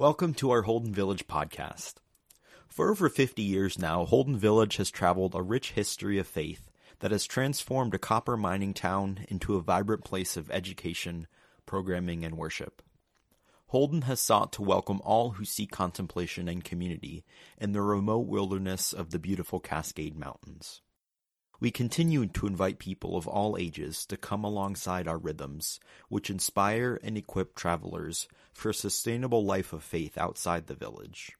Welcome to our Holden Village podcast. For over 50 years now, Holden Village has traveled a rich history of faith that has transformed a copper mining town into a vibrant place of education, programming, and worship. Holden has sought to welcome all who seek contemplation and community in the remote wilderness of the beautiful Cascade Mountains. We continue to invite people of all ages to come alongside our rhythms, which inspire and equip travelers for a sustainable life of faith outside the village.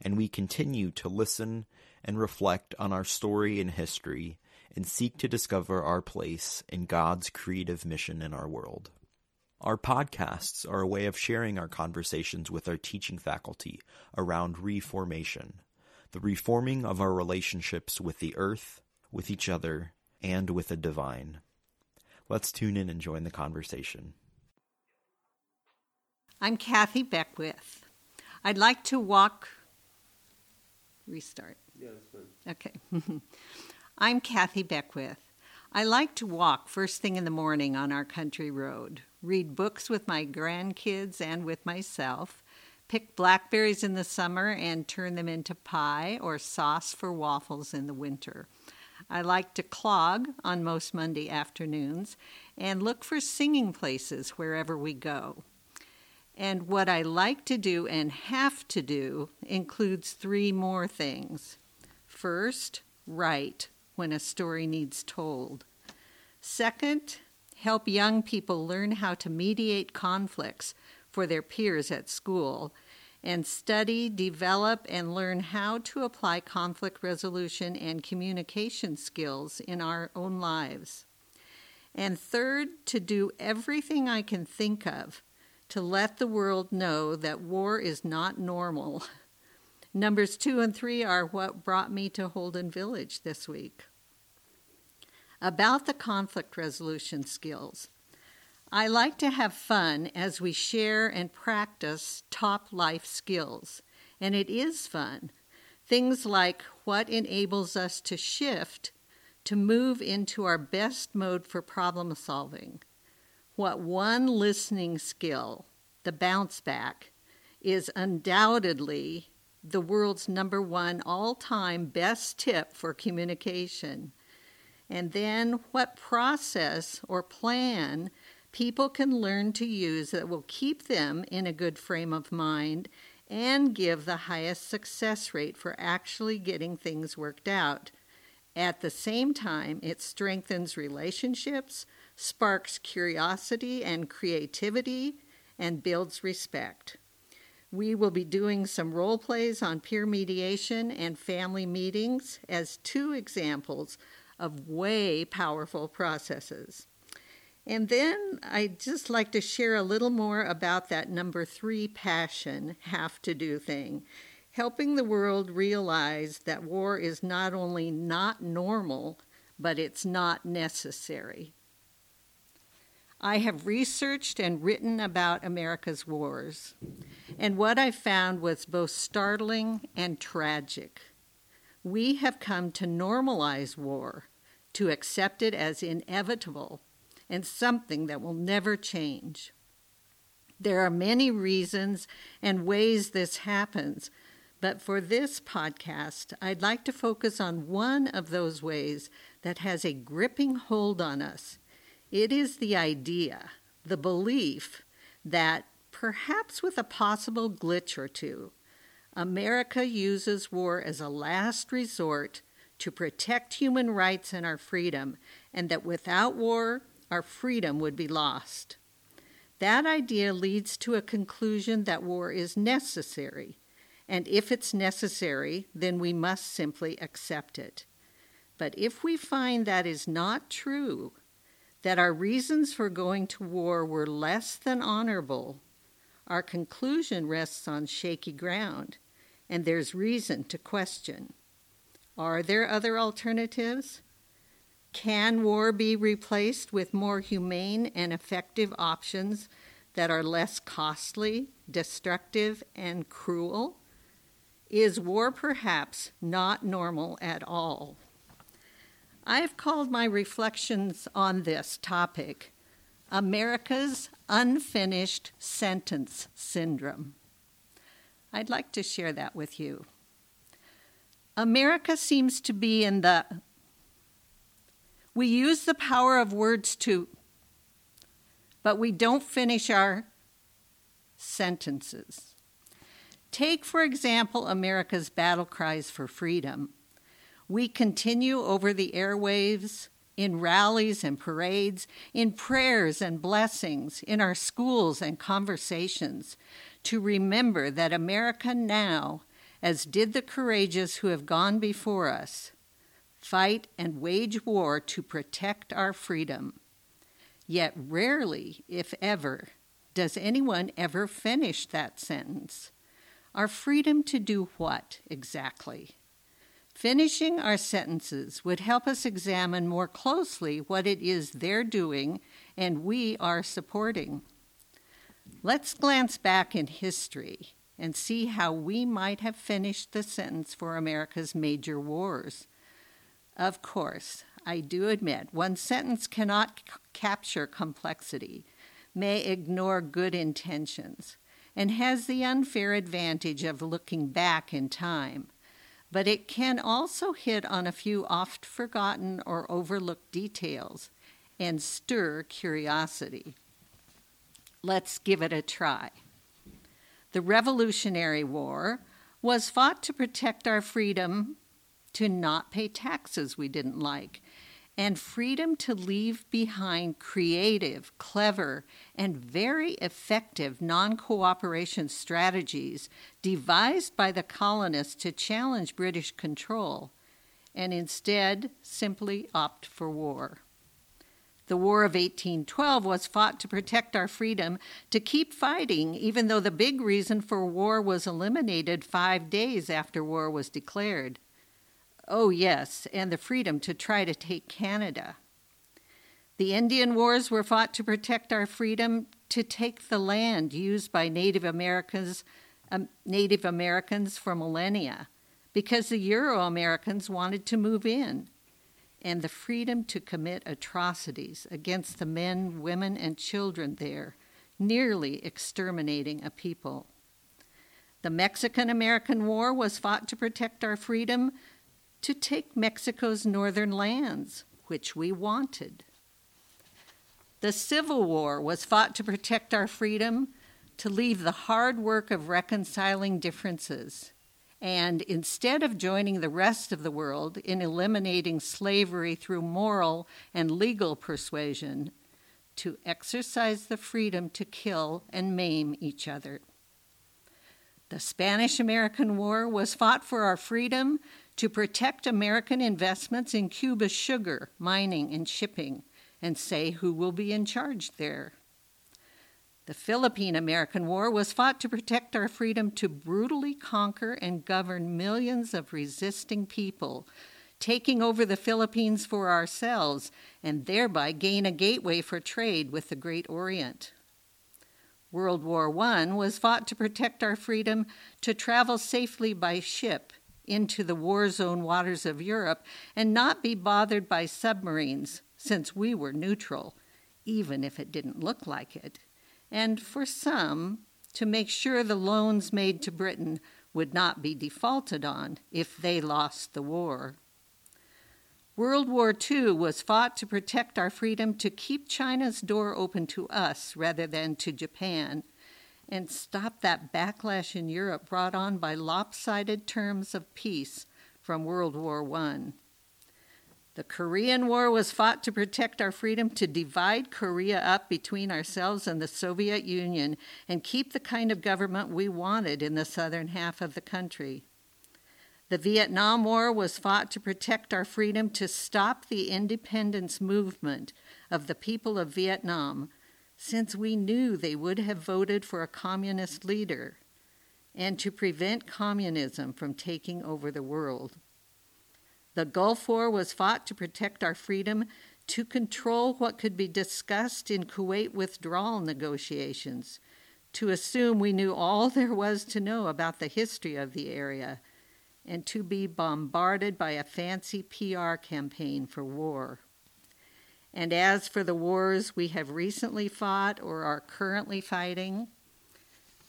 And we continue to listen and reflect on our story and history and seek to discover our place in God's creative mission in our world. Our podcasts are a way of sharing our conversations with our teaching faculty around reformation, the reforming of our relationships with the earth, with each other, and with the divine. Let's tune in and join the conversation. I'm Kathy Beckwith. I'd like to walk. Restart. Yeah, that's fine. Okay. I'm Kathy Beckwith. I like to walk first thing in the morning on our country road, read books with my grandkids and with myself, pick blackberries in the summer and turn them into pie or sauce for waffles in the winter. I like to clog on most Monday afternoons and look for singing places wherever we go. And what I like to do and have to do includes three more things. First, write when a story needs told. Second, help young people learn how to mediate conflicts for their peers at school and study, develop, and learn how to apply conflict resolution and communication skills in our own lives. And third, to do everything I can think of to let the world know that war is not normal. Numbers two and three are what brought me to Holden Village this week. About the conflict resolution skills. I like to have fun as we share and practice top life skills, and it is fun. Things like what enables us to shift to move into our best mode for problem solving. What one listening skill, the bounce back, is undoubtedly the world's number one all time best tip for communication. And then what process or plan people can learn to use that will keep them in a good frame of mind and give the highest success rate for actually getting things worked out. At the same time, it strengthens relationships, sparks curiosity and creativity, and builds respect. We will be doing some role plays on peer mediation and family meetings as two examples of way powerful processes. And then I'd just like to share a little more about that number three passion, have to do thing. Helping the world realize that war is not only not normal, but it's not necessary. I have researched and written about America's wars, and what I found was both startling and tragic. We have come to normalize war, to accept it as inevitable and something that will never change. There are many reasons and ways this happens, but for this podcast, I'd like to focus on one of those ways that has a gripping hold on us. It is the idea, the belief that, perhaps with a possible glitch or two, America uses war as a last resort to protect human rights and our freedom, and that without war, our freedom would be lost. That idea leads to a conclusion that war is necessary, and if it's necessary, then we must simply accept it. But if we find that is not true, that our reasons for going to war were less than honorable, our conclusion rests on shaky ground, and there's reason to question. Are there other alternatives? Can war be replaced with more humane and effective options that are less costly, destructive, and cruel? Is war perhaps not normal at all? I have called my reflections on this topic America's Unfinished Sentence Syndrome. I'd like to share that with you. America seems to be in the we use the power of words too, but we don't finish our sentences. Take, for example, America's battle cries for freedom. We continue over the airwaves, in rallies and parades, in prayers and blessings, in our schools and conversations, to remember that America now, as did the courageous who have gone before us, fight and wage war to protect our freedom. Yet rarely, if ever, does anyone ever finish that sentence. Our freedom to do what exactly? Finishing our sentences would help us examine more closely what it is they're doing and we are supporting. Let's glance back in history and see how we might have finished the sentence for America's major wars. Of course, I do admit one sentence cannot c- capture complexity, may ignore good intentions, and has the unfair advantage of looking back in time. But it can also hit on a few oft forgotten or overlooked details and stir curiosity. Let's give it a try. The Revolutionary War was fought to protect our freedom to not pay taxes we didn't like, and freedom to leave behind creative, clever, and very effective non cooperation strategies devised by the colonists to challenge British control, and instead simply opt for war. The War of 1812 was fought to protect our freedom to keep fighting, even though the big reason for war was eliminated five days after war was declared. Oh, yes, and the freedom to try to take Canada. The Indian Wars were fought to protect our freedom to take the land used by Native Americans, um, Native Americans for millennia, because the Euro Americans wanted to move in, and the freedom to commit atrocities against the men, women, and children there, nearly exterminating a people. The Mexican American War was fought to protect our freedom to take Mexico's northern lands, which we wanted. The Civil War was fought to protect our freedom, to leave the hard work of reconciling differences, and instead of joining the rest of the world in eliminating slavery through moral and legal persuasion, to exercise the freedom to kill and maim each other. The Spanish American War was fought for our freedom to protect American investments in Cuba's sugar, mining, and shipping, and say who will be in charge there. The Philippine American War was fought to protect our freedom to brutally conquer and govern millions of resisting people, taking over the Philippines for ourselves and thereby gain a gateway for trade with the Great Orient. World War I was fought to protect our freedom to travel safely by ship into the war zone waters of Europe and not be bothered by submarines, since we were neutral, even if it didn't look like it. And for some, to make sure the loans made to Britain would not be defaulted on if they lost the war. World War II was fought to protect our freedom to keep China's door open to us rather than to Japan and stop that backlash in Europe brought on by lopsided terms of peace from World War I. The Korean War was fought to protect our freedom to divide Korea up between ourselves and the Soviet Union and keep the kind of government we wanted in the southern half of the country. The Vietnam War was fought to protect our freedom to stop the independence movement of the people of Vietnam since we knew they would have voted for a communist leader, and to prevent communism from taking over the world. The Gulf War was fought to protect our freedom to control what could be discussed in Kuwait withdrawal negotiations, to assume we knew all there was to know about the history of the area, and to be bombarded by a fancy PR campaign for war. And as for the wars we have recently fought or are currently fighting,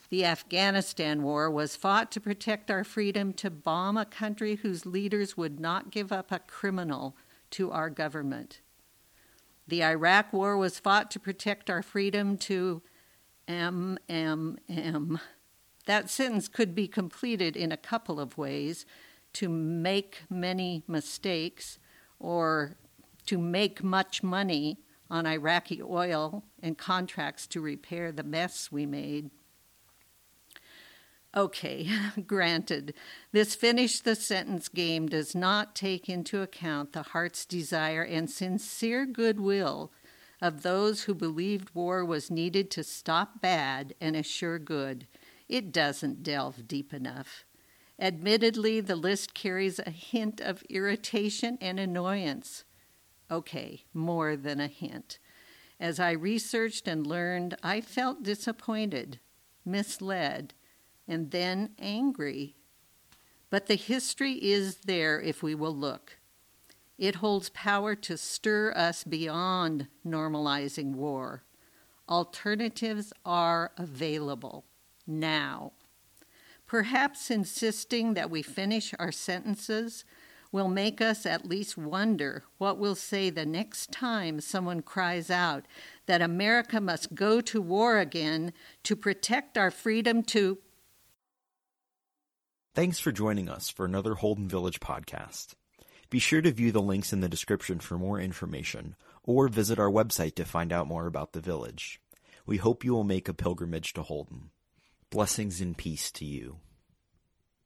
The Afghanistan War was fought to protect our freedom to bomb a country whose leaders would not give up a criminal to our government. The Iraq War was fought to protect our freedom to MMM. That sentence could be completed in a couple of ways to make many mistakes or to make much money on Iraqi oil and contracts to repair the mess we made. Okay, granted, this finish the sentence game does not take into account the heart's desire and sincere goodwill of those who believed war was needed to stop bad and assure good. It doesn't delve deep enough. Admittedly, the list carries a hint of irritation and annoyance. Okay, more than a hint. As I researched and learned, I felt disappointed, misled, and then angry. But the history is there if we will look. It holds power to stir us beyond normalizing war. Alternatives are available now. Perhaps insisting that we finish our sentences will make us at least wonder what we'll say the next time someone cries out that America must go to war again to protect our freedom to. Thanks for joining us for another Holden Village podcast. Be sure to view the links in the description for more information or visit our website to find out more about the village. We hope you will make a pilgrimage to Holden. Blessings and peace to you.